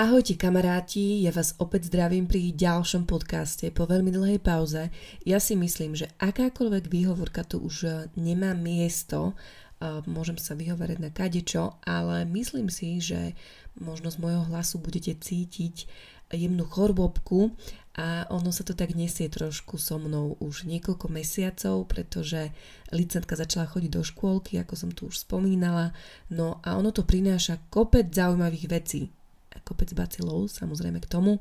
Ahojte kamaráti, ja vás opäť zdravím pri ďalšom podcaste. Po veľmi dlhej pauze. Ja si myslím, že akákoľvek výhovorka tu už e, nemá miesto, môžem sa vyhovárať na kadečo, ale myslím si, že možno z môjho hlasu budete cítiť jemnú chorbobku a ono sa to tak nesie trošku so mnou už niekoľko mesiacov, pretože licentka začala chodiť do škôlky, ako som tu už spomínala, no a ono to prináša kopec zaujímavých vecí kopec bacilov samozrejme k tomu,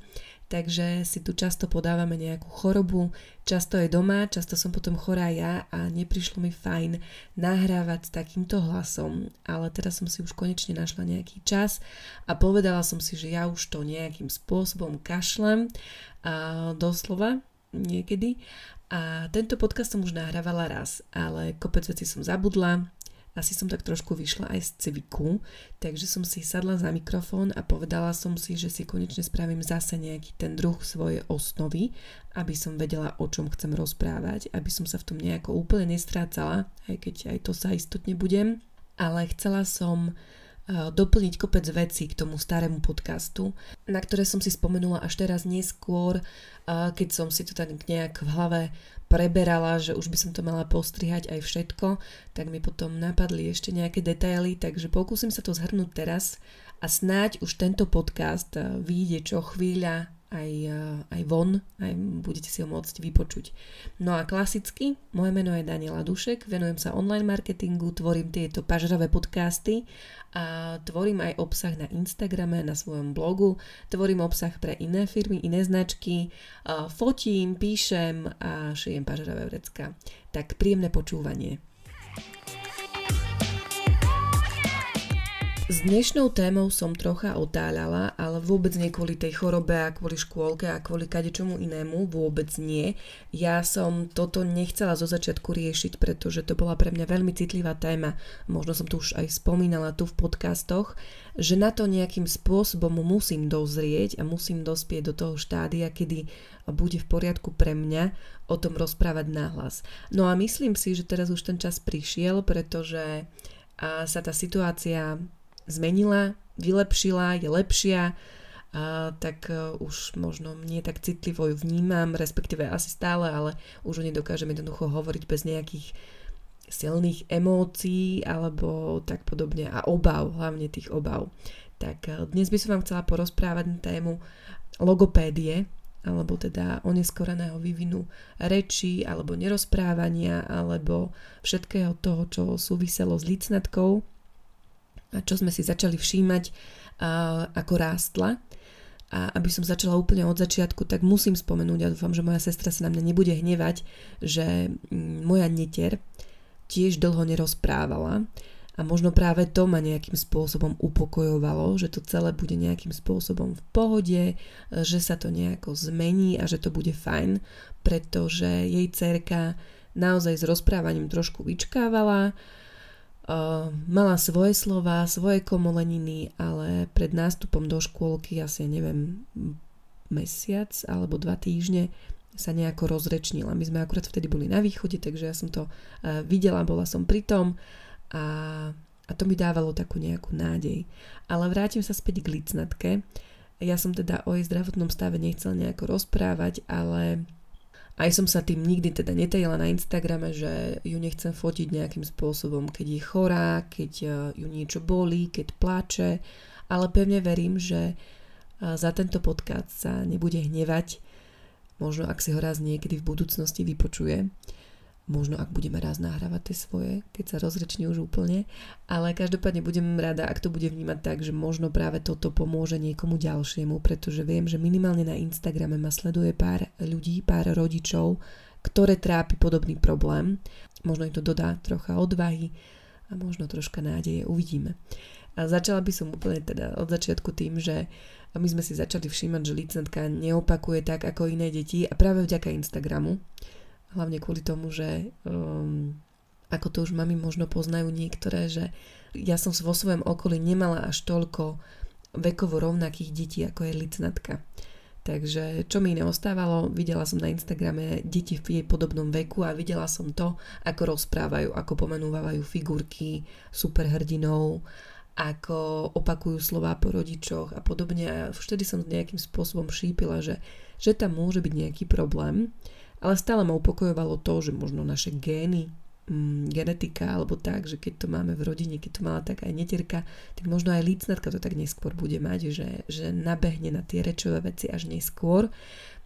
takže si tu často podávame nejakú chorobu, často je doma, často som potom chorá ja a neprišlo mi fajn nahrávať s takýmto hlasom, ale teraz som si už konečne našla nejaký čas a povedala som si, že ja už to nejakým spôsobom kašlem a doslova niekedy. A tento podcast som už nahrávala raz, ale kopec veci som zabudla, asi som tak trošku vyšla aj z cviku, takže som si sadla za mikrofón a povedala som si, že si konečne spravím zase nejaký ten druh svojej osnovy, aby som vedela, o čom chcem rozprávať, aby som sa v tom nejako úplne nestrácala, aj keď aj to sa istotne budem. Ale chcela som doplniť kopec vecí k tomu starému podcastu, na ktoré som si spomenula až teraz neskôr, keď som si to tak nejak v hlave preberala, že už by som to mala postrihať aj všetko, tak mi potom napadli ešte nejaké detaily, takže pokúsim sa to zhrnúť teraz a snáď už tento podcast vyjde čo chvíľa aj, aj von, aj budete si ho môcť vypočuť. No a klasicky, moje meno je Daniela Dušek, venujem sa online marketingu, tvorím tieto pažravé podcasty a tvorím aj obsah na Instagrame, na svojom blogu, tvorím obsah pre iné firmy, iné značky, fotím, píšem a šijem pažravé vrecka. Tak príjemné počúvanie. S dnešnou témou som trocha otáľala, ale vôbec nie kvôli tej chorobe a kvôli škôlke a kvôli kadečomu inému, vôbec nie. Ja som toto nechcela zo začiatku riešiť, pretože to bola pre mňa veľmi citlivá téma. Možno som to už aj spomínala tu v podcastoch, že na to nejakým spôsobom musím dozrieť a musím dospieť do toho štádia, kedy bude v poriadku pre mňa o tom rozprávať nahlas. No a myslím si, že teraz už ten čas prišiel, pretože sa tá situácia zmenila, vylepšila, je lepšia, a tak uh, už možno nie tak citlivo ju vnímam, respektíve asi stále, ale už o nej jednoducho hovoriť bez nejakých silných emócií alebo tak podobne a obav, hlavne tých obav. Tak uh, dnes by som vám chcela porozprávať na tému logopédie, alebo teda oneskoreného vývinu reči, alebo nerozprávania, alebo všetkého toho, čo súviselo s licnatkou čo sme si začali všímať ako rástla. A aby som začala úplne od začiatku, tak musím spomenúť, a dúfam, že moja sestra sa na mňa nebude hnevať, že moja neter tiež dlho nerozprávala a možno práve to ma nejakým spôsobom upokojovalo, že to celé bude nejakým spôsobom v pohode, že sa to nejako zmení a že to bude fajn, pretože jej cerka naozaj s rozprávaním trošku vyčkávala, mala svoje slova, svoje komoleniny, ale pred nástupom do škôlky asi, neviem, mesiac alebo dva týždne sa nejako rozrečnila. My sme akurát vtedy boli na východe, takže ja som to uh, videla, bola som pri tom a, a to mi dávalo takú nejakú nádej. Ale vrátim sa späť k licnatke. Ja som teda o jej zdravotnom stave nechcel nejako rozprávať, ale aj som sa tým nikdy teda netajila na Instagrame, že ju nechcem fotiť nejakým spôsobom, keď je chorá, keď e, ju niečo bolí, keď pláče, ale pevne verím, že e, za tento podcast sa nebude hnevať, možno ak si ho raz niekedy v budúcnosti vypočuje, Možno ak budeme raz nahrávať tie svoje, keď sa rozrečne už úplne. Ale každopádne budem rada, ak to bude vnímať tak, že možno práve toto pomôže niekomu ďalšiemu, pretože viem, že minimálne na Instagrame ma sleduje pár ľudí, pár rodičov, ktoré trápi podobný problém. Možno im to dodá trocha odvahy a možno troška nádeje. Uvidíme. A začala by som úplne teda od začiatku tým, že my sme si začali všímať, že licentka neopakuje tak ako iné deti a práve vďaka Instagramu hlavne kvôli tomu, že um, ako to už mami možno poznajú niektoré, že ja som vo svojom okolí nemala až toľko vekovo rovnakých detí, ako je licnatka. Takže čo mi neostávalo, videla som na Instagrame deti v jej podobnom veku a videla som to, ako rozprávajú, ako pomenúvajú figurky superhrdinov ako opakujú slova po rodičoch a podobne. A vtedy som nejakým spôsobom šípila, že, že tam môže byť nejaký problém, ale stále ma upokojovalo to, že možno naše gény, mm, genetika alebo tak, že keď to máme v rodine, keď to mala tak aj neterka, tak možno aj lícnatka to tak neskôr bude mať, že, že nabehne na tie rečové veci až neskôr.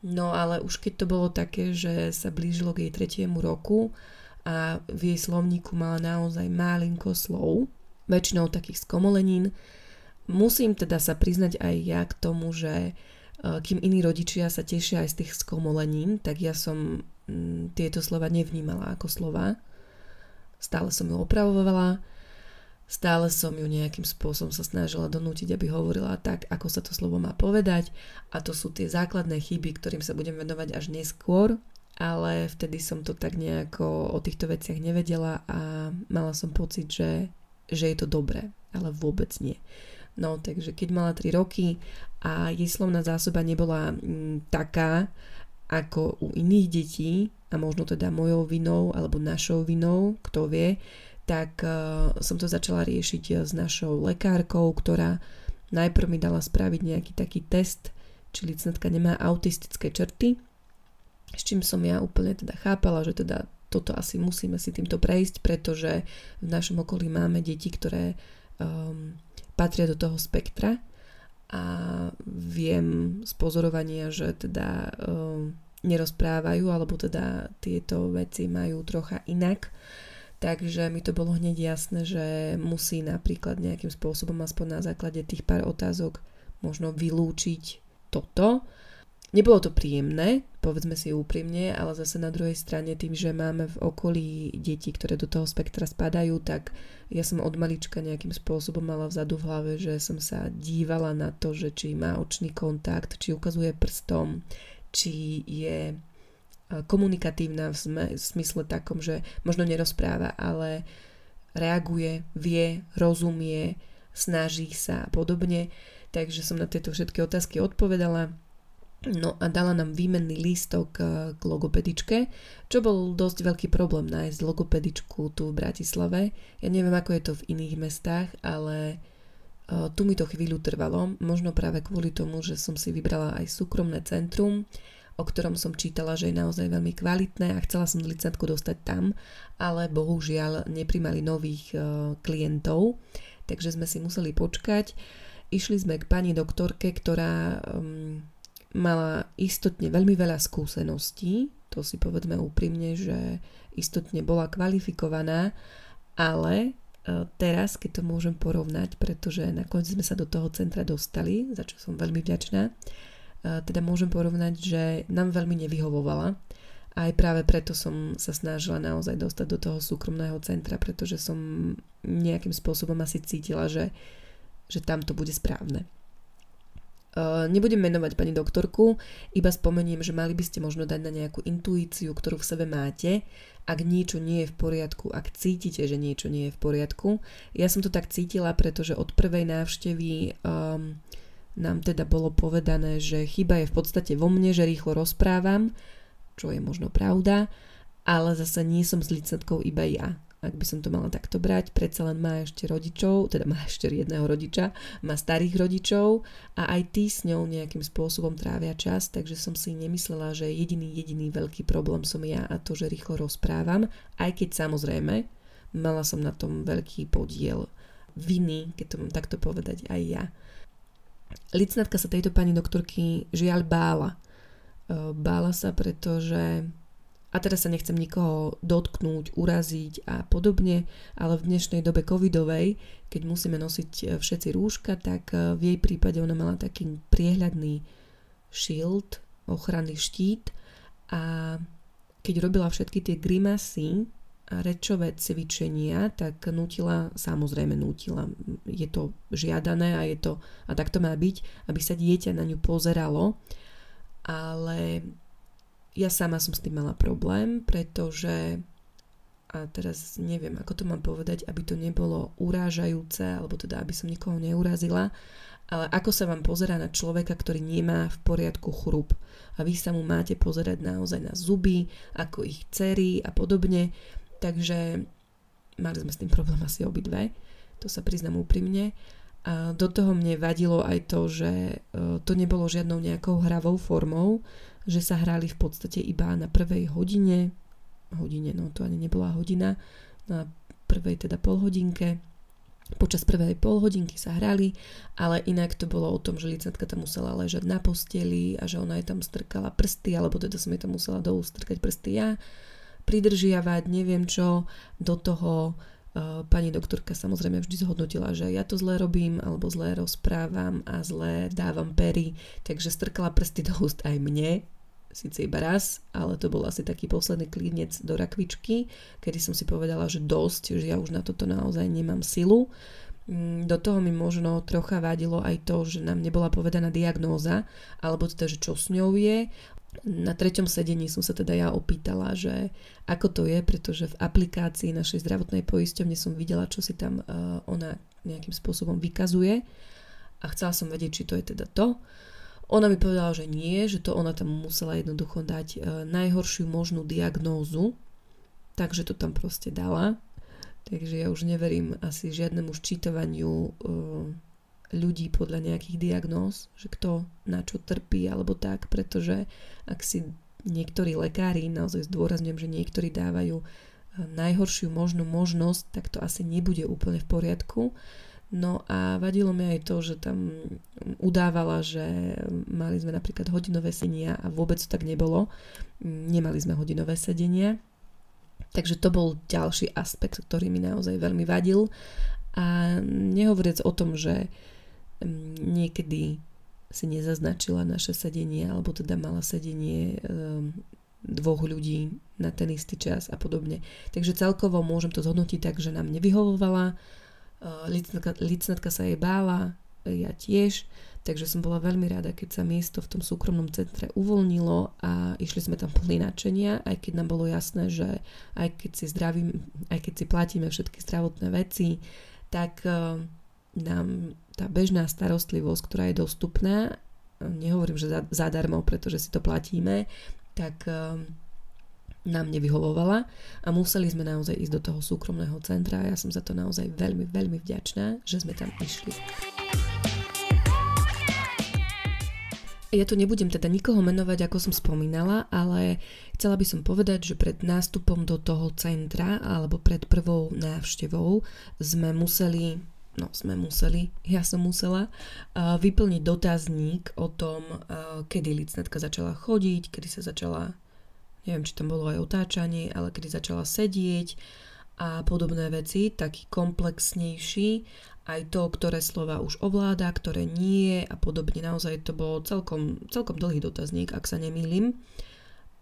No ale už keď to bolo také, že sa blížilo k jej tretiemu roku a v jej slovníku mala naozaj malinko slov, väčšinou takých skomolenín. Musím teda sa priznať aj ja k tomu, že kým iní rodičia sa tešia aj z tých skomolenín, tak ja som mm, tieto slova nevnímala ako slova. Stále som ju opravovala, stále som ju nejakým spôsobom sa snažila donútiť, aby hovorila tak, ako sa to slovo má povedať a to sú tie základné chyby, ktorým sa budem venovať až neskôr, ale vtedy som to tak nejako o týchto veciach nevedela a mala som pocit, že že je to dobré, ale vôbec nie. No, takže keď mala 3 roky a jej slovná zásoba nebola mm, taká ako u iných detí, a možno teda mojou vinou alebo našou vinou, kto vie, tak uh, som to začala riešiť e, s našou lekárkou, ktorá najprv mi dala spraviť nejaký taký test, či licnetka nemá autistické črty, s čím som ja úplne teda chápala, že teda toto asi musíme si týmto prejsť, pretože v našom okolí máme deti, ktoré um, patria do toho spektra a viem z pozorovania, že teda um, nerozprávajú alebo teda tieto veci majú trocha inak. Takže mi to bolo hneď jasné, že musí napríklad nejakým spôsobom aspoň na základe tých pár otázok možno vylúčiť toto Nebolo to príjemné, povedzme si úprimne, ale zase na druhej strane tým, že máme v okolí deti, ktoré do toho spektra spadajú, tak ja som od malička nejakým spôsobom mala vzadu v hlave, že som sa dívala na to, že či má očný kontakt, či ukazuje prstom, či je komunikatívna v smysle takom, že možno nerozpráva, ale reaguje, vie, rozumie, snaží sa a podobne. Takže som na tieto všetky otázky odpovedala No a dala nám výmenný lístok eh, k logopedičke, čo bol dosť veľký problém nájsť logopedičku tu v Bratislave. Ja neviem, ako je to v iných mestách, ale uh, tu mi to chvíľu trvalo. Možno práve kvôli tomu, že som si vybrala aj súkromné centrum, o ktorom som čítala, že je naozaj veľmi kvalitné a chcela som licentku dostať tam, ale bohužiaľ neprimali nových uh, klientov, takže sme si museli počkať. Išli sme k pani doktorke, ktorá um, mala istotne veľmi veľa skúseností, to si povedzme úprimne, že istotne bola kvalifikovaná, ale e, teraz, keď to môžem porovnať, pretože nakoniec sme sa do toho centra dostali, za čo som veľmi vďačná, e, teda môžem porovnať, že nám veľmi nevyhovovala. Aj práve preto som sa snažila naozaj dostať do toho súkromného centra, pretože som nejakým spôsobom asi cítila, že, že tam to bude správne. Uh, nebudem menovať pani doktorku, iba spomeniem, že mali by ste možno dať na nejakú intuíciu, ktorú v sebe máte, ak niečo nie je v poriadku, ak cítite, že niečo nie je v poriadku. Ja som to tak cítila, pretože od prvej návštevy um, nám teda bolo povedané, že chyba je v podstate vo mne, že rýchlo rozprávam, čo je možno pravda, ale zase nie som s licetkou iba ja ak by som to mala takto brať, predsa len má ešte rodičov, teda má ešte jedného rodiča, má starých rodičov a aj tí s ňou nejakým spôsobom trávia čas, takže som si nemyslela, že jediný, jediný veľký problém som ja a to, že rýchlo rozprávam, aj keď samozrejme mala som na tom veľký podiel viny, keď to mám takto povedať aj ja. Licnatka sa tejto pani doktorky žiaľ bála. Bála sa, pretože a teraz sa nechcem nikoho dotknúť, uraziť a podobne, ale v dnešnej dobe covidovej, keď musíme nosiť e, všetci rúška, tak e, v jej prípade ona mala taký priehľadný shield, ochranný štít a keď robila všetky tie grimasy a rečové cvičenia, tak nutila, samozrejme nutila, je to žiadané a je to, a tak to má byť, aby sa dieťa na ňu pozeralo, ale ja sama som s tým mala problém, pretože a teraz neviem, ako to mám povedať, aby to nebolo urážajúce, alebo teda, aby som nikoho neurazila, ale ako sa vám pozera na človeka, ktorý nemá v poriadku chrup a vy sa mu máte pozerať naozaj na zuby, ako ich cery a podobne, takže mali sme s tým problém asi obidve. to sa priznám úprimne. A do toho mne vadilo aj to, že e, to nebolo žiadnou nejakou hravou formou, že sa hrali v podstate iba na prvej hodine, hodine, no to ani nebola hodina, na prvej teda polhodinke, počas prvej polhodinky sa hrali, ale inak to bolo o tom, že licentka tam musela ležať na posteli a že ona jej tam strkala prsty, alebo teda som jej tam musela do strkať prsty ja, pridržiavať, neviem čo, do toho Eh, pani doktorka samozrejme vždy zhodnotila, že ja to zle robím alebo zle rozprávam a zle dávam pery, takže strkala prsty do úst aj mne, síce iba raz, ale to bol asi taký posledný klínec do rakvičky, kedy som si povedala, že dosť, že ja už na toto naozaj nemám silu. Mm, do toho mi možno trocha vadilo aj to, že nám nebola povedaná diagnóza, alebo teda, že čo s ňou je na treťom sedení som sa teda ja opýtala, že ako to je, pretože v aplikácii našej zdravotnej poisťovne som videla, čo si tam uh, ona nejakým spôsobom vykazuje a chcela som vedieť, či to je teda to. Ona mi povedala, že nie, že to ona tam musela jednoducho dať uh, najhoršiu možnú diagnózu, takže to tam proste dala. Takže ja už neverím asi žiadnemu ščítovaniu uh, ľudí podľa nejakých diagnóz, že kto na čo trpí alebo tak, pretože ak si niektorí lekári, naozaj zdôrazňujem, že niektorí dávajú eh, najhoršiu možnú možnosť, tak to asi nebude úplne v poriadku. No a vadilo mi aj to, že tam udávala, že mali sme napríklad hodinové sedenia a vôbec to tak nebolo. Nemali sme hodinové sedenia. Takže to bol ďalší aspekt, ktorý mi naozaj veľmi vadil. A nehovoriac o tom, že niekedy si nezaznačila naše sedenie, alebo teda mala sedenie um, dvoch ľudí na ten istý čas a podobne. Takže celkovo môžem to zhodnotiť tak, že nám nevyhovovala, uh, licnatka, licnatka sa jej bála, ja tiež, takže som bola veľmi rada, keď sa miesto v tom súkromnom centre uvoľnilo a išli sme tam plný nadšenia, aj keď nám bolo jasné, že aj keď si zdravím, aj keď si platíme všetky zdravotné veci, tak uh, nám tá bežná starostlivosť, ktorá je dostupná, nehovorím, že zadarmo, pretože si to platíme, tak um, nám nevyhovovala a museli sme naozaj ísť do toho súkromného centra a ja som za to naozaj veľmi, veľmi vďačná, že sme tam išli. Ja tu nebudem teda nikoho menovať, ako som spomínala, ale chcela by som povedať, že pred nástupom do toho centra alebo pred prvou návštevou sme museli no sme museli, ja som musela, uh, vyplniť dotazník o tom, uh, kedy licnetka začala chodiť, kedy sa začala, neviem, či tam bolo aj otáčanie, ale kedy začala sedieť a podobné veci, taký komplexnejší, aj to, ktoré slova už ovláda, ktoré nie a podobne. Naozaj to bol celkom, celkom dlhý dotazník, ak sa nemýlim.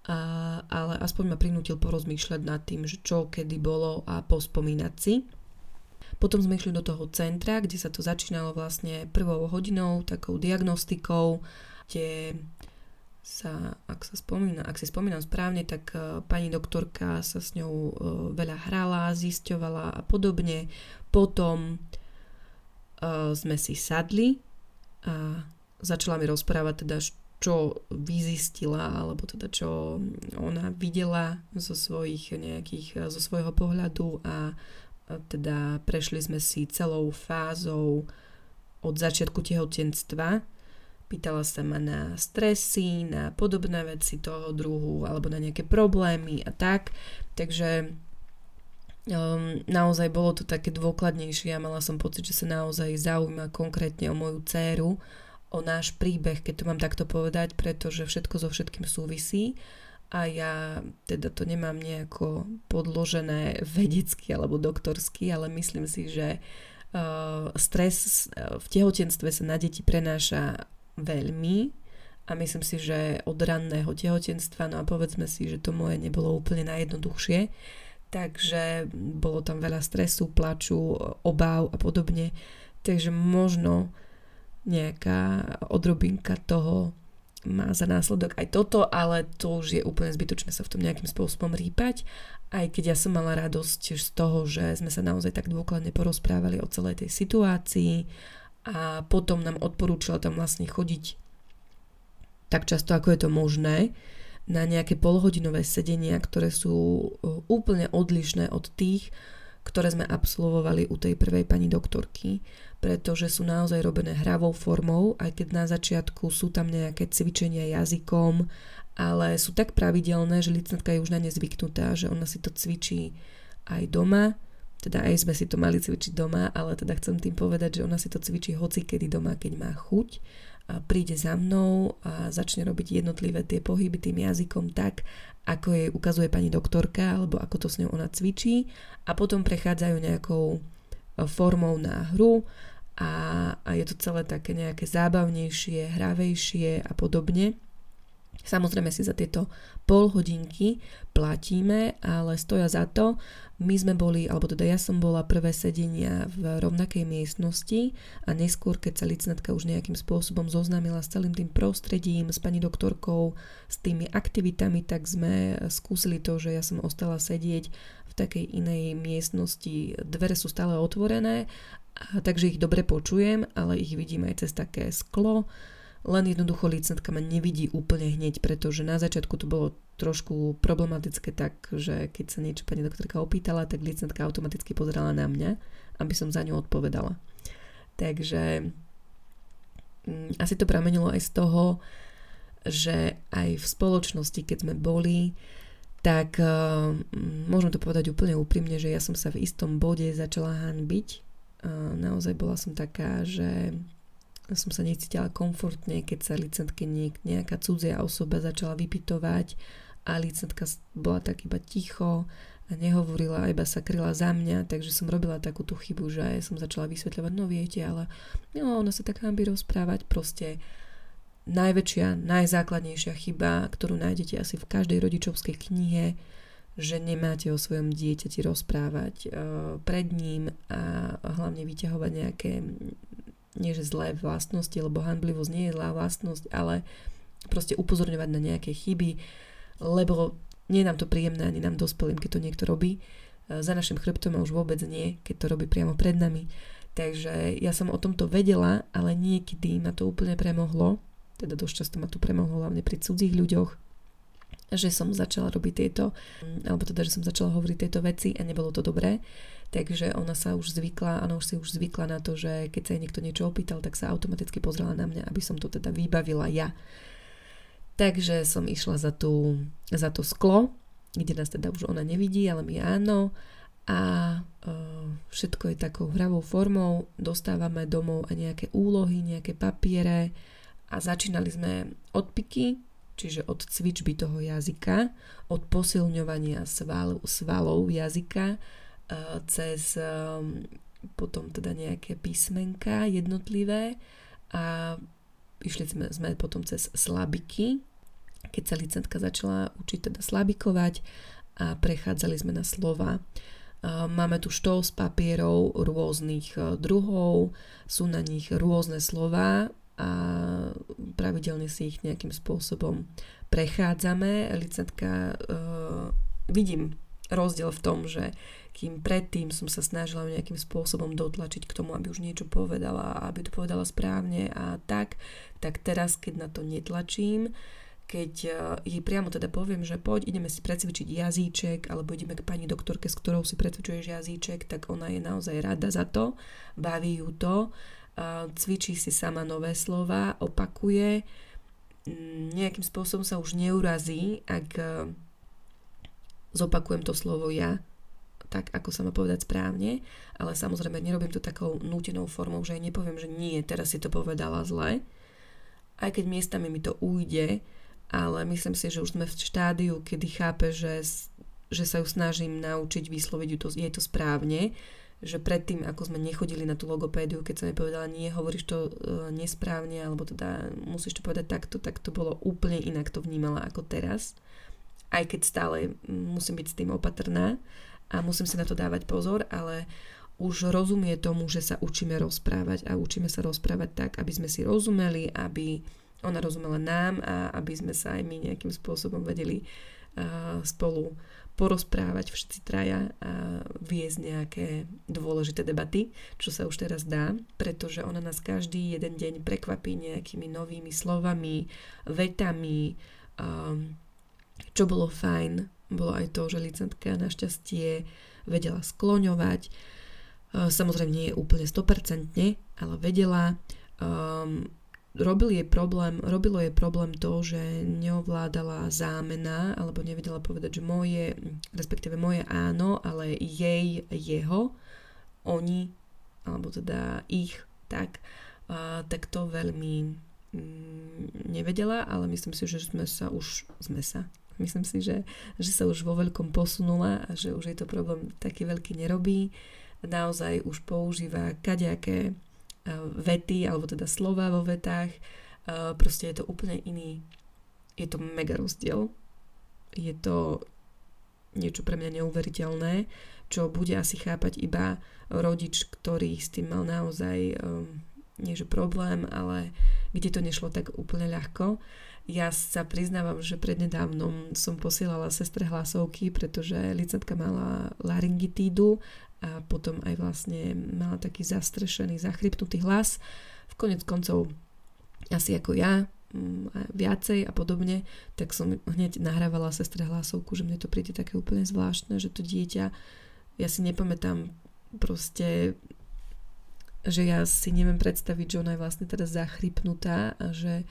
A, ale aspoň ma prinútil porozmýšľať nad tým, že čo kedy bolo a pospomínať si. Potom sme išli do toho centra, kde sa to začínalo vlastne prvou hodinou, takou diagnostikou, kde sa, ak sa spomína, ak si spomínam správne, tak uh, pani doktorka sa s ňou uh, veľa hrala, zisťovala a podobne. Potom uh, sme si sadli a začala mi rozprávať teda, čo vyzistila, alebo teda čo ona videla zo svojich nejakých, zo svojho pohľadu a teda prešli sme si celou fázou od začiatku tehotenstva. Pýtala sa ma na stresy, na podobné veci toho druhu, alebo na nejaké problémy a tak. Takže um, naozaj bolo to také dôkladnejšie a mala som pocit, že sa naozaj zaujíma konkrétne o moju dceru, o náš príbeh, keď to mám takto povedať, pretože všetko so všetkým súvisí a ja teda to nemám nejako podložené vedecky alebo doktorsky, ale myslím si, že uh, stres uh, v tehotenstve sa na deti prenáša veľmi a myslím si, že od ranného tehotenstva, no a povedzme si, že to moje nebolo úplne najjednoduchšie, takže bolo tam veľa stresu, plaču, obáv a podobne, takže možno nejaká odrobinka toho má za následok aj toto, ale to už je úplne zbytočné sa v tom nejakým spôsobom rýpať, aj keď ja som mala radosť z toho, že sme sa naozaj tak dôkladne porozprávali o celej tej situácii a potom nám odporúčila tam vlastne chodiť tak často, ako je to možné, na nejaké polhodinové sedenia, ktoré sú úplne odlišné od tých, ktoré sme absolvovali u tej prvej pani doktorky, pretože sú naozaj robené hravou formou, aj keď na začiatku sú tam nejaké cvičenia jazykom, ale sú tak pravidelné, že licetka je už na ne zvyknutá, že ona si to cvičí aj doma, teda aj sme si to mali cvičiť doma, ale teda chcem tým povedať, že ona si to cvičí hoci kedy doma, keď má chuť a príde za mnou a začne robiť jednotlivé tie pohyby tým jazykom tak, ako jej ukazuje pani doktorka, alebo ako to s ňou ona cvičí a potom prechádzajú nejakou e, formou na hru a, a je to celé také nejaké zábavnejšie, hravejšie a podobne. Samozrejme si za tieto pol hodinky platíme, ale stoja za to. My sme boli, alebo teda ja som bola prvé sedenia v rovnakej miestnosti a neskôr, keď sa licetka už nejakým spôsobom zoznámila s celým tým prostredím, s pani doktorkou, s tými aktivitami, tak sme skúsili to, že ja som ostala sedieť v takej inej miestnosti. Dvere sú stále otvorené, takže ich dobre počujem, ale ich vidím aj cez také sklo len jednoducho licentka ma nevidí úplne hneď, pretože na začiatku to bolo trošku problematické tak, že keď sa niečo pani doktorka opýtala, tak licentka automaticky pozerala na mňa, aby som za ňu odpovedala. Takže mm, asi to pramenilo aj z toho, že aj v spoločnosti, keď sme boli, tak uh, môžem to povedať úplne úprimne, že ja som sa v istom bode začala hanbiť. Uh, naozaj bola som taká, že som sa necítila komfortne, keď sa licentke nejaká cudzia osoba začala vypitovať a licentka bola tak iba ticho a nehovorila, iba sa kryla za mňa, takže som robila takú tú chybu, že som začala vysvetľovať, no viete, ale no, ona sa tak hambi rozprávať, proste najväčšia, najzákladnejšia chyba, ktorú nájdete asi v každej rodičovskej knihe, že nemáte o svojom dieťati rozprávať uh, pred ním a hlavne vyťahovať nejaké nie že zlé vlastnosti, lebo handlivosť nie je zlá vlastnosť, ale proste upozorňovať na nejaké chyby, lebo nie je nám to príjemné ani nám dospelým, keď to niekto robí. E, za našim chrbtom a už vôbec nie, keď to robí priamo pred nami. Takže ja som o tomto vedela, ale niekedy ma to úplne premohlo, teda dosť často ma to premohlo hlavne pri cudzích ľuďoch, že som začala robiť tieto, alebo teda, že som začala hovoriť tieto veci a nebolo to dobré takže ona sa už zvykla, ona už si už zvykla na to, že keď sa jej niekto niečo opýtal, tak sa automaticky pozrela na mňa, aby som to teda vybavila ja. Takže som išla za, tú, za to sklo, kde nás teda už ona nevidí, ale my áno. A uh, všetko je takou hravou formou, dostávame domov aj nejaké úlohy, nejaké papiere a začínali sme od piky, čiže od cvičby toho jazyka, od posilňovania sval, svalov jazyka, cez um, potom teda nejaké písmenka jednotlivé a išli sme, sme potom cez slabiky, keď sa licentka začala učiť teda slabikovať a prechádzali sme na slova. Máme tu z papierov rôznych e, druhov, sú na nich rôzne slova a pravidelne si ich nejakým spôsobom prechádzame. Licentka, uh, vidím rozdiel v tom, že kým predtým som sa snažila nejakým spôsobom dotlačiť k tomu, aby už niečo povedala, aby to povedala správne a tak, tak teraz, keď na to netlačím, keď eh, jej priamo teda poviem, že poď, ideme si precvičiť jazyček, alebo ideme k pani doktorke, s ktorou si precvičuješ jazyček, tak ona je naozaj rada za to, baví ju to, cvičí si sama nové slova, opakuje, mm, nejakým spôsobom sa už neurazí, ak eh, zopakujem to slovo ja, tak, ako sa má povedať správne, ale samozrejme nerobím to takou nútenou formou, že jej nepoviem, že nie, teraz si to povedala zle, aj keď miestami mi to ujde, ale myslím si, že už sme v štádiu, kedy chápe, že, že sa ju snažím naučiť vysloviť ju to, jej to správne, že predtým, ako sme nechodili na tú logopédiu, keď som jej povedala, nie, hovoríš to uh, nesprávne, alebo teda musíš to povedať takto, tak to bolo úplne inak to vnímala ako teraz. Aj keď stále musím byť s tým opatrná, a musím si na to dávať pozor, ale už rozumie tomu, že sa učíme rozprávať a učíme sa rozprávať tak, aby sme si rozumeli, aby ona rozumela nám a aby sme sa aj my nejakým spôsobom vedeli spolu porozprávať všetci traja a viesť nejaké dôležité debaty, čo sa už teraz dá, pretože ona nás každý jeden deň prekvapí nejakými novými slovami, vetami, um, čo bolo fajn bolo aj to, že licentka našťastie vedela skloňovať. Samozrejme nie je úplne 100%, ale vedela. Um, robil jej problém, robilo jej problém to, že neovládala zámena, alebo nevedela povedať, že moje, respektíve moje áno, ale jej, jeho, oni, alebo teda ich, tak, a, tak to veľmi mm, nevedela, ale myslím si, že sme sa už, sme sa, myslím si, že, že sa už vo veľkom posunula a že už jej to problém taký veľký nerobí. Naozaj už používa kadejaké vety, alebo teda slova vo vetách. Proste je to úplne iný, je to mega rozdiel. Je to niečo pre mňa neuveriteľné, čo bude asi chápať iba rodič, ktorý s tým mal naozaj um, nie že problém, ale kde to nešlo tak úplne ľahko. Ja sa priznávam, že prednedávnom som posielala sestre hlasovky, pretože licentka mala laryngitídu a potom aj vlastne mala taký zastrešený, zachrypnutý hlas. V konec koncov asi ako ja, mm, viacej a podobne, tak som hneď nahrávala sestre hlasovku, že mne to príde také úplne zvláštne, že to dieťa, ja si nepamätám proste, že ja si neviem predstaviť, že ona je vlastne teraz zachrypnutá a že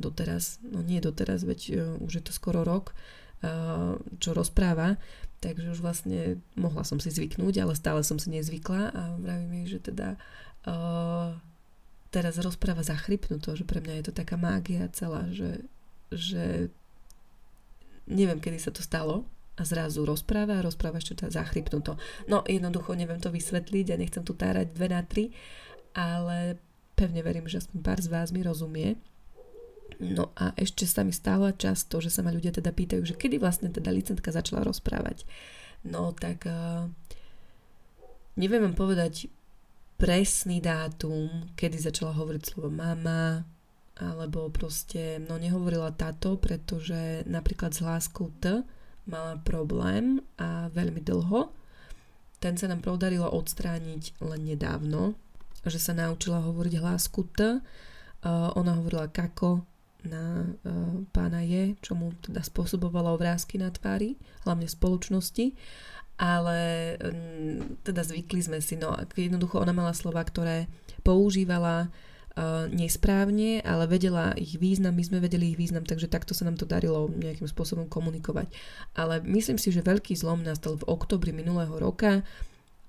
doteraz, no nie doteraz, veď uh, už je to skoro rok, uh, čo rozpráva, Takže už vlastne mohla som si zvyknúť, ale stále som si nezvykla a vravím jej, že teda uh, teraz rozpráva zachrypnuto, že pre mňa je to taká mágia celá, že, že neviem, kedy sa to stalo a zrazu rozpráva a rozpráva ešte teda zachrypnuto. No jednoducho neviem to vysvetliť a nechcem tu tárať dve na tri, ale pevne verím, že aspoň pár z vás mi rozumie. No a ešte sa mi stáva často, že sa ma ľudia teda pýtajú, že kedy vlastne teda licentka začala rozprávať. No tak uh, neviem vám povedať presný dátum, kedy začala hovoriť slovo mama, alebo proste, no nehovorila táto, pretože napríklad s hláskou T mala problém a veľmi dlho. Ten sa nám podarilo odstrániť len nedávno, že sa naučila hovoriť hlásku T. Uh, ona hovorila kako, na uh, pána je, čo mu teda spôsobovalo obrázky na tvári, hlavne v spoločnosti, ale um, teda zvykli sme si, no jednoducho ona mala slova, ktoré používala uh, nesprávne, ale vedela ich význam, my sme vedeli ich význam, takže takto sa nám to darilo nejakým spôsobom komunikovať. Ale myslím si, že veľký zlom nastal v oktobri minulého roka,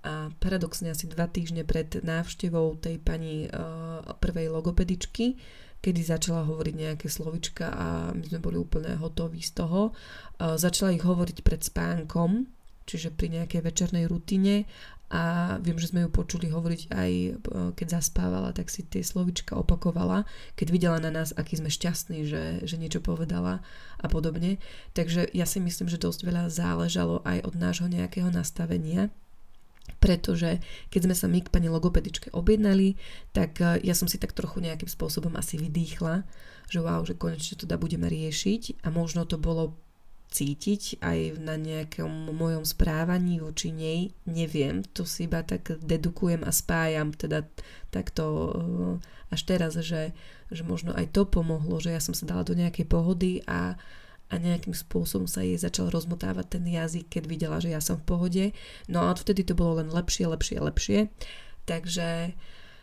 a paradoxne asi dva týždne pred návštevou tej pani uh, prvej logopedičky, kedy začala hovoriť nejaké slovička a my sme boli úplne hotoví z toho. Začala ich hovoriť pred spánkom, čiže pri nejakej večernej rutine a viem, že sme ju počuli hovoriť aj e, keď zaspávala, tak si tie slovička opakovala, keď videla na nás, aký sme šťastní, že, že niečo povedala a podobne. Takže ja si myslím, že dosť veľa záležalo aj od nášho nejakého nastavenia pretože keď sme sa my k pani logopedičke objednali, tak e, ja som si tak trochu nejakým spôsobom asi vydýchla, že wow, že konečne to teda budeme riešiť. A možno to bolo cítiť aj na nejakom mojom správaní voči nej, neviem, to si iba tak dedukujem a spájam teda takto e, až teraz, že, že možno aj to pomohlo, že ja som sa dala do nejakej pohody a a nejakým spôsobom sa jej začal rozmotávať ten jazyk, keď videla, že ja som v pohode. No a odvtedy to bolo len lepšie, lepšie, lepšie. Takže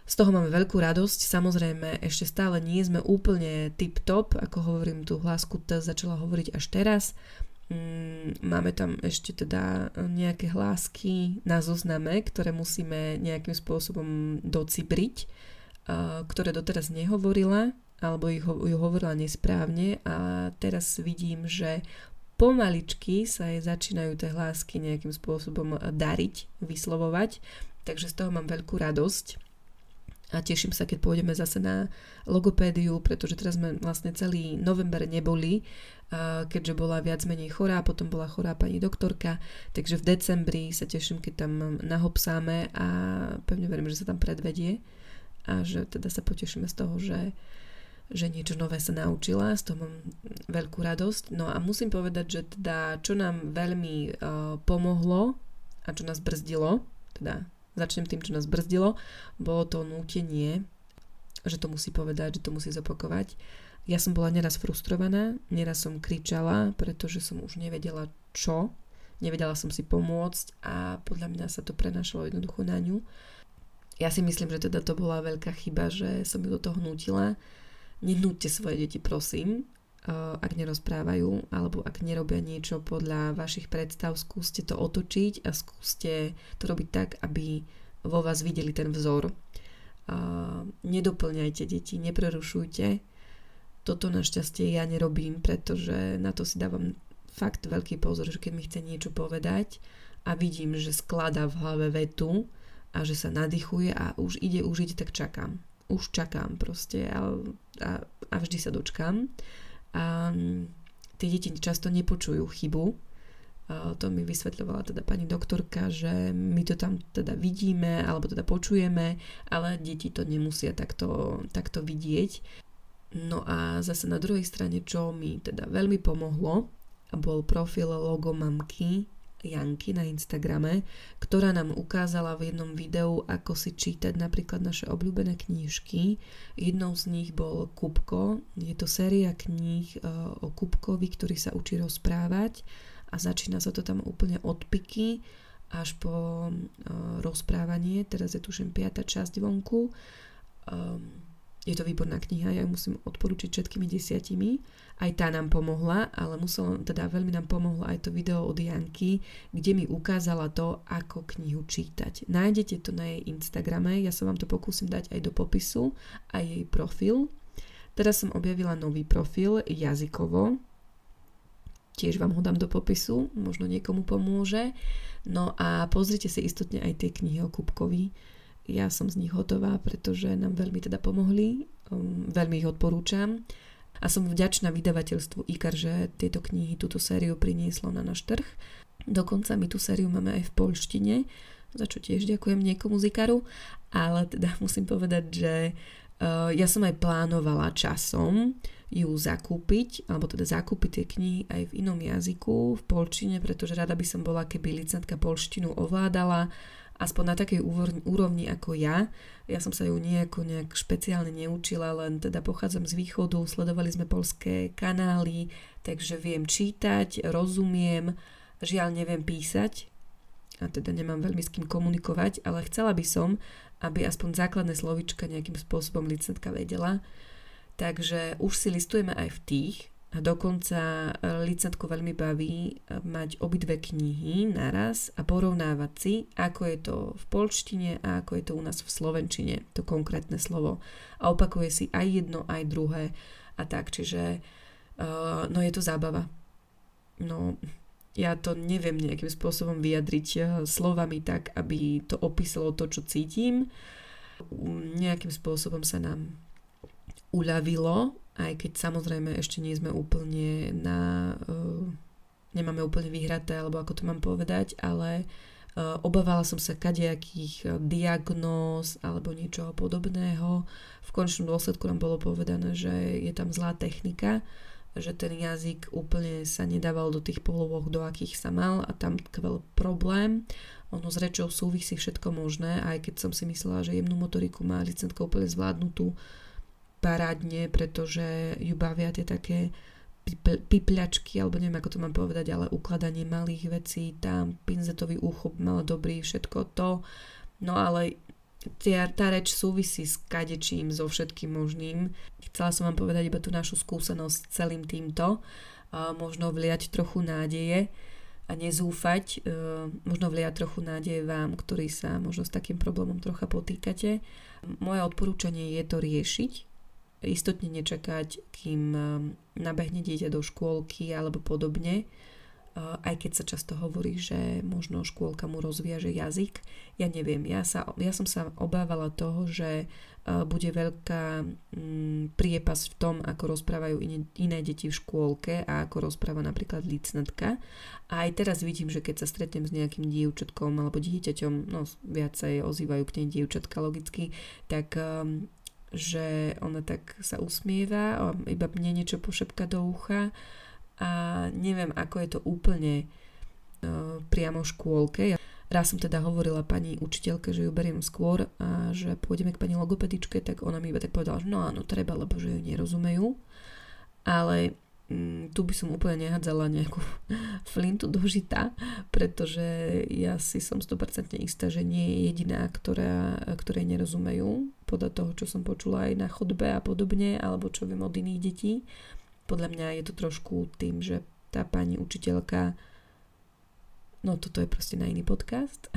z toho máme veľkú radosť. Samozrejme, ešte stále nie sme úplne tip-top, ako hovorím, tú hlásku T začala hovoriť až teraz. Mm, máme tam ešte teda nejaké hlásky na zozname, ktoré musíme nejakým spôsobom docibriť, ktoré doteraz nehovorila, alebo ich, ju hovorila nesprávne a teraz vidím, že pomaličky sa jej začínajú tie hlásky nejakým spôsobom dariť, vyslovovať, takže z toho mám veľkú radosť a teším sa, keď pôjdeme zase na logopédiu, pretože teraz sme vlastne celý november neboli, keďže bola viac menej chorá, potom bola chorá pani doktorka, takže v decembri sa teším, keď tam nahopsáme a pevne verím, že sa tam predvedie a že teda sa potešíme z toho, že že niečo nové sa naučila, z toho mám veľkú radosť. No a musím povedať, že teda čo nám veľmi uh, pomohlo a čo nás brzdilo, teda začnem tým, čo nás brzdilo, bolo to nútenie, že to musí povedať, že to musí zopakovať. Ja som bola neraz frustrovaná, neraz som kričala, pretože som už nevedela, čo, nevedela som si pomôcť a podľa mňa sa to prenašalo jednoducho na ňu. Ja si myslím, že teda to bola veľká chyba, že som ju do toho hnutila. Nenúďte svoje deti, prosím, ak nerozprávajú alebo ak nerobia niečo podľa vašich predstav, skúste to otočiť a skúste to robiť tak, aby vo vás videli ten vzor. Nedoplňajte deti, neprerušujte. Toto našťastie ja nerobím, pretože na to si dávam fakt veľký pozor, že keď mi chce niečo povedať a vidím, že skladá v hlave vetu, a že sa nadýchuje a už ide, už tak čakám. Už čakám proste a, a, a vždy sa dočkám. A tie deti často nepočujú chybu. A to mi vysvetľovala teda pani doktorka, že my to tam teda vidíme alebo teda počujeme, ale deti to nemusia takto, takto vidieť. No a zase na druhej strane, čo mi teda veľmi pomohlo, bol profil logo mamky Janky na Instagrame, ktorá nám ukázala v jednom videu, ako si čítať napríklad naše obľúbené knížky. Jednou z nich bol Kupko. Je to séria kníh e, o Kupkovi, ktorý sa učí rozprávať a začína sa to tam úplne od piky až po uh, rozprávanie. Teraz je tuším piata časť vonku. Um, je to výborná kniha, ja ju musím odporučiť všetkými desiatimi. Aj tá nám pomohla, ale muselo, teda veľmi nám pomohlo aj to video od Janky, kde mi ukázala to, ako knihu čítať. Nájdete to na jej Instagrame, ja sa vám to pokúsim dať aj do popisu, aj jej profil. Teraz som objavila nový profil jazykovo, tiež vám ho dám do popisu, možno niekomu pomôže. No a pozrite si istotne aj tie knihy o Kupkovi ja som z nich hotová, pretože nám veľmi teda pomohli, um, veľmi ich odporúčam. A som vďačná vydavateľstvu IKAR, že tieto knihy, túto sériu prinieslo na náš trh. Dokonca my tú sériu máme aj v polštine, za čo tiež ďakujem niekomu z IKARu, ale teda musím povedať, že uh, ja som aj plánovala časom ju zakúpiť, alebo teda zakúpiť tie knihy aj v inom jazyku, v polčine, pretože rada by som bola, keby licentka polštinu ovládala, aspoň na takej úrovni ako ja. Ja som sa ju nejako nejak špeciálne neučila, len teda pochádzam z východu, sledovali sme polské kanály, takže viem čítať, rozumiem, žiaľ neviem písať, a teda nemám veľmi s kým komunikovať, ale chcela by som, aby aspoň základné slovička nejakým spôsobom licentka vedela. Takže už si listujeme aj v tých, a dokonca e, licentku veľmi baví e, mať obidve knihy naraz a porovnávať si, ako je to v polštine a ako je to u nás v slovenčine, to konkrétne slovo. A opakuje si aj jedno, aj druhé a tak, čiže uh, no je to zábava. No, ja to neviem nejakým spôsobom vyjadriť slovami tak, aby to opísalo to, čo cítim. Nejakým spôsobom sa nám uľavilo aj keď samozrejme ešte nie sme úplne na... Uh, nemáme úplne vyhraté, alebo ako to mám povedať, ale uh, obávala som sa kadejakých uh, diagnóz alebo niečoho podobného. V končnom dôsledku nám bolo povedané, že je tam zlá technika, že ten jazyk úplne sa nedával do tých polovoch, do akých sa mal a tam tkvel problém. Ono s rečou súvisí všetko možné, aj keď som si myslela, že jemnú motoriku má licentka úplne zvládnutú, parádne, pretože ju bavia tie také pipľačky, alebo neviem, ako to mám povedať, ale ukladanie malých vecí, tam pinzetový úchop mala dobrý, všetko to. No ale tia, tá reč súvisí s kadečím, so všetkým možným. Chcela som vám povedať iba tú našu skúsenosť celým týmto. A možno vliať trochu nádeje a nezúfať. E, možno vliať trochu nádeje vám, ktorí sa možno s takým problémom trocha potýkate. Moje odporúčanie je to riešiť, istotne nečakať, kým um, nabehne dieťa do škôlky alebo podobne, uh, aj keď sa často hovorí, že možno škôlka mu rozviaže jazyk. Ja neviem, ja, sa, ja som sa obávala toho, že uh, bude veľká um, priepas v tom, ako rozprávajú iné, iné deti v škôlke a ako rozpráva napríklad licnatka. A aj teraz vidím, že keď sa stretnem s nejakým dievčatkom alebo dieťaťom, no viacej ozývajú k nej dievčatka logicky, tak že ona tak sa usmieva iba mne niečo pošepka do ucha a neviem, ako je to úplne uh, priamo v škôlke. Raz som teda hovorila pani učiteľke, že ju beriem skôr a že pôjdeme k pani logopedičke, tak ona mi iba tak povedala, že no áno, treba, lebo že ju nerozumejú. Ale mm, tu by som úplne nehádzala nejakú flintu do žita, pretože ja si som 100% istá, že nie je jediná, ktorá, ktorej nerozumejú podľa toho, čo som počula aj na chodbe a podobne, alebo čo viem od iných detí. Podľa mňa je to trošku tým, že tá pani učiteľka no toto je proste na iný podcast. uh,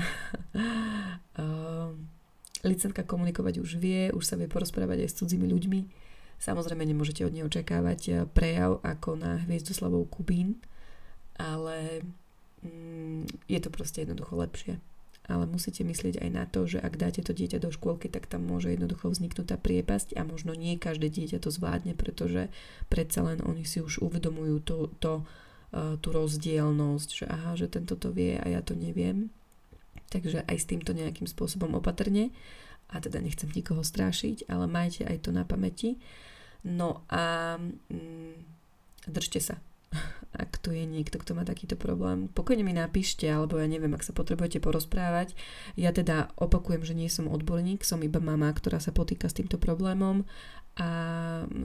licenka komunikovať už vie, už sa vie porozprávať aj s cudzími ľuďmi Samozrejme nemôžete od neho očakávať eh, prejav ako na Hviezdoslavou Kubín, ale mm, je to proste jednoducho lepšie. Ale musíte myslieť aj na to, že ak dáte to dieťa do škôlky, tak tam môže jednoducho vzniknúť tá priepasť a možno nie každé dieťa to zvládne, pretože predsa len oni si už uvedomujú to, to, uh, tú rozdielnosť, že aha, že tento to vie a ja to neviem. Takže aj s týmto nejakým spôsobom opatrne a teda nechcem nikoho strášiť, ale majte aj to na pamäti. No a mm, držte sa. Ak tu je niekto, kto má takýto problém, pokojne mi napíšte, alebo ja neviem, ak sa potrebujete porozprávať. Ja teda opakujem, že nie som odborník, som iba mama, ktorá sa potýka s týmto problémom a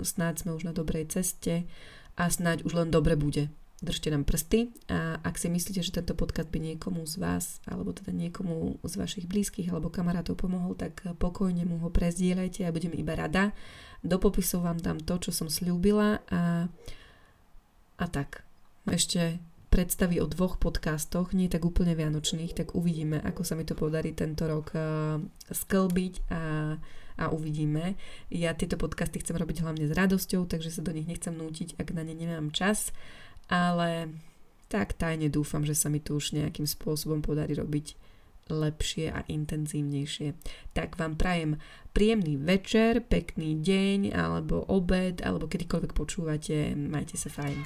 snáď sme už na dobrej ceste a snáď už len dobre bude držte nám prsty a ak si myslíte, že tento podcast by niekomu z vás alebo teda niekomu z vašich blízkych alebo kamarátov pomohol, tak pokojne mu ho prezdieľajte a budem iba rada. Do popisu vám dám to, čo som slúbila a, a tak. Ešte predstavy o dvoch podcastoch, nie tak úplne vianočných, tak uvidíme, ako sa mi to podarí tento rok uh, sklbiť a, a uvidíme. Ja tieto podcasty chcem robiť hlavne s radosťou, takže sa do nich nechcem nútiť, ak na ne nemám čas ale tak tajne dúfam, že sa mi to už nejakým spôsobom podarí robiť lepšie a intenzívnejšie. Tak vám prajem príjemný večer, pekný deň alebo obed alebo kedykoľvek počúvate. Majte sa fajn.